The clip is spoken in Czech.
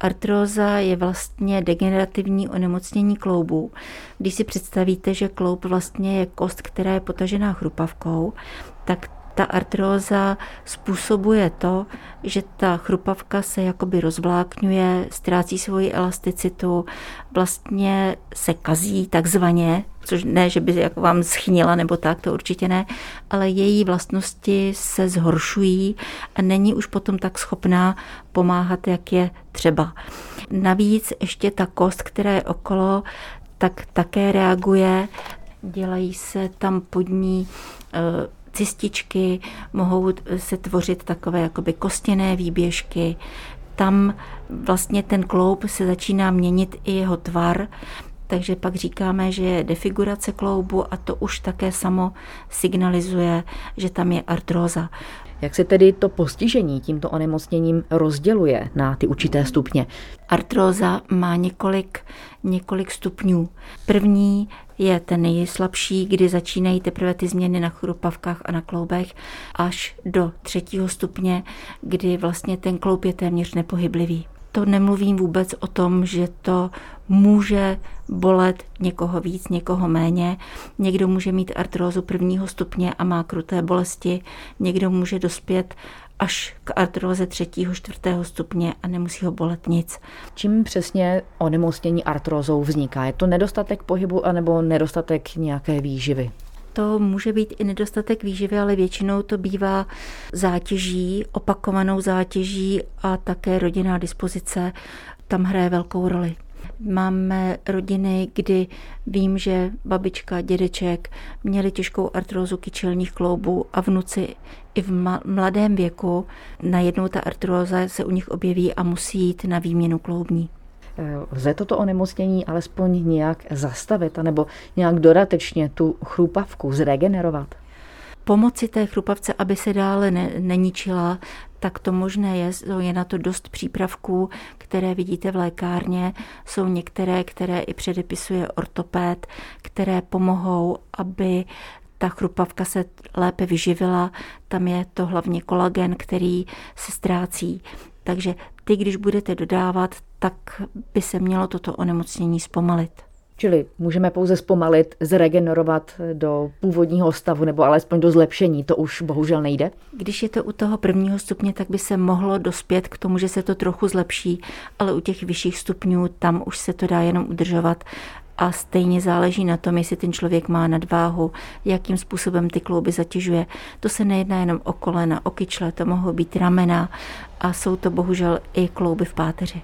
Artróza je vlastně degenerativní onemocnění kloubů. Když si představíte, že kloub vlastně je kost, která je potažená chrupavkou, tak ta artróza způsobuje to, že ta chrupavka se jakoby rozvlákňuje, ztrácí svoji elasticitu, vlastně se kazí takzvaně, což ne, že by jako vám schnila nebo tak, to určitě ne, ale její vlastnosti se zhoršují a není už potom tak schopná pomáhat, jak je třeba. Navíc ještě ta kost, která je okolo, tak také reaguje, dělají se tam pod ní cističky, mohou se tvořit takové jakoby kostěné výběžky. Tam vlastně ten kloub se začíná měnit i jeho tvar, takže pak říkáme, že je defigurace kloubu a to už také samo signalizuje, že tam je artróza. Jak se tedy to postižení tímto onemocněním rozděluje na ty určité stupně? Artróza má několik, několik stupňů. První je ten nejslabší, kdy začínají teprve ty změny na chrupavkách a na kloubech, až do třetího stupně, kdy vlastně ten kloub je téměř nepohyblivý. To nemluvím vůbec o tom, že to může bolet někoho víc, někoho méně. Někdo může mít artrózu prvního stupně a má kruté bolesti, někdo může dospět až k artróze třetího, čtvrtého stupně a nemusí ho bolet nic. Čím přesně onemocnění artrózou vzniká? Je to nedostatek pohybu anebo nedostatek nějaké výživy? To může být i nedostatek výživy, ale většinou to bývá zátěží, opakovanou zátěží a také rodinná dispozice tam hraje velkou roli. Máme rodiny, kdy vím, že babička, dědeček měli těžkou artrózu kyčelních kloubů a vnuci i v mladém věku najednou ta artróza se u nich objeví a musí jít na výměnu kloubní. Lze toto onemocnění alespoň nějak zastavit, anebo nějak dodatečně tu chrupavku zregenerovat? Pomoci té chrupavce, aby se dále ne, neničila, tak to možné je, je na to dost přípravků, které vidíte v lékárně. Jsou některé, které i předepisuje ortopéd, které pomohou, aby ta chrupavka se lépe vyživila. Tam je to hlavně kolagen, který se ztrácí. Takže ty, když budete dodávat, tak by se mělo toto onemocnění zpomalit. Čili můžeme pouze zpomalit, zregenerovat do původního stavu nebo alespoň do zlepšení. To už bohužel nejde. Když je to u toho prvního stupně, tak by se mohlo dospět k tomu, že se to trochu zlepší, ale u těch vyšších stupňů tam už se to dá jenom udržovat a stejně záleží na tom, jestli ten člověk má nadváhu, jakým způsobem ty klouby zatěžuje. To se nejedná jenom o kolena, o kyčle, to mohou být ramena a jsou to bohužel i klouby v páteři.